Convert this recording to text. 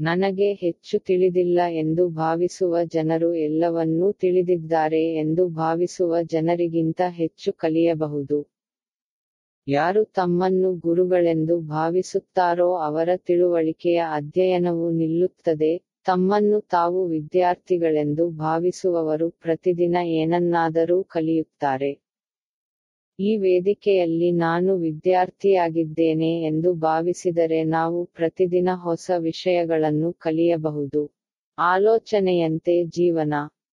ನನಗೆ ಹೆಚ್ಚು ತಿಳಿದಿಲ್ಲ ಎಂದು ಭಾವಿಸುವ ಜನರು ಎಲ್ಲವನ್ನೂ ತಿಳಿದಿದ್ದಾರೆ ಎಂದು ಭಾವಿಸುವ ಜನರಿಗಿಂತ ಹೆಚ್ಚು ಕಲಿಯಬಹುದು. ಯಾರು ತಮ್ಮನ್ನು ಗುರುಗಳೆಂದು ಭಾವಿಸುತ್ತಾರೋ ಅವರ ತಿಳುವಳಿಕೆಯ ಅಧ್ಯಯನವು ನಿಲ್ಲುತ್ತದೆ. ತಮ್ಮನ್ನು ತಾವು ವಿದ್ಯಾರ್ಥಿಗಳೆಂದು ಭಾವಿಸುವವರು ಪ್ರತಿದಿನ ಏನನ್ನಾದರೂ ಕಲಿಯುತ್ತಾರೆ. ಈ ವೇದಿಕೆಯಲ್ಲಿ ನಾನು ವಿದ್ಯಾರ್ಥಿಯಾಗಿದ್ದೇನೆ ಎಂದು ಭಾವಿಸಿದರೆ ನಾವು ಪ್ರತಿದಿನ ಹೊಸ ವಿಷಯಗಳನ್ನು ಕಲಿಯಬಹುದು. ಆಲೋಚನೆಯಂತೆ ಜೀವನ.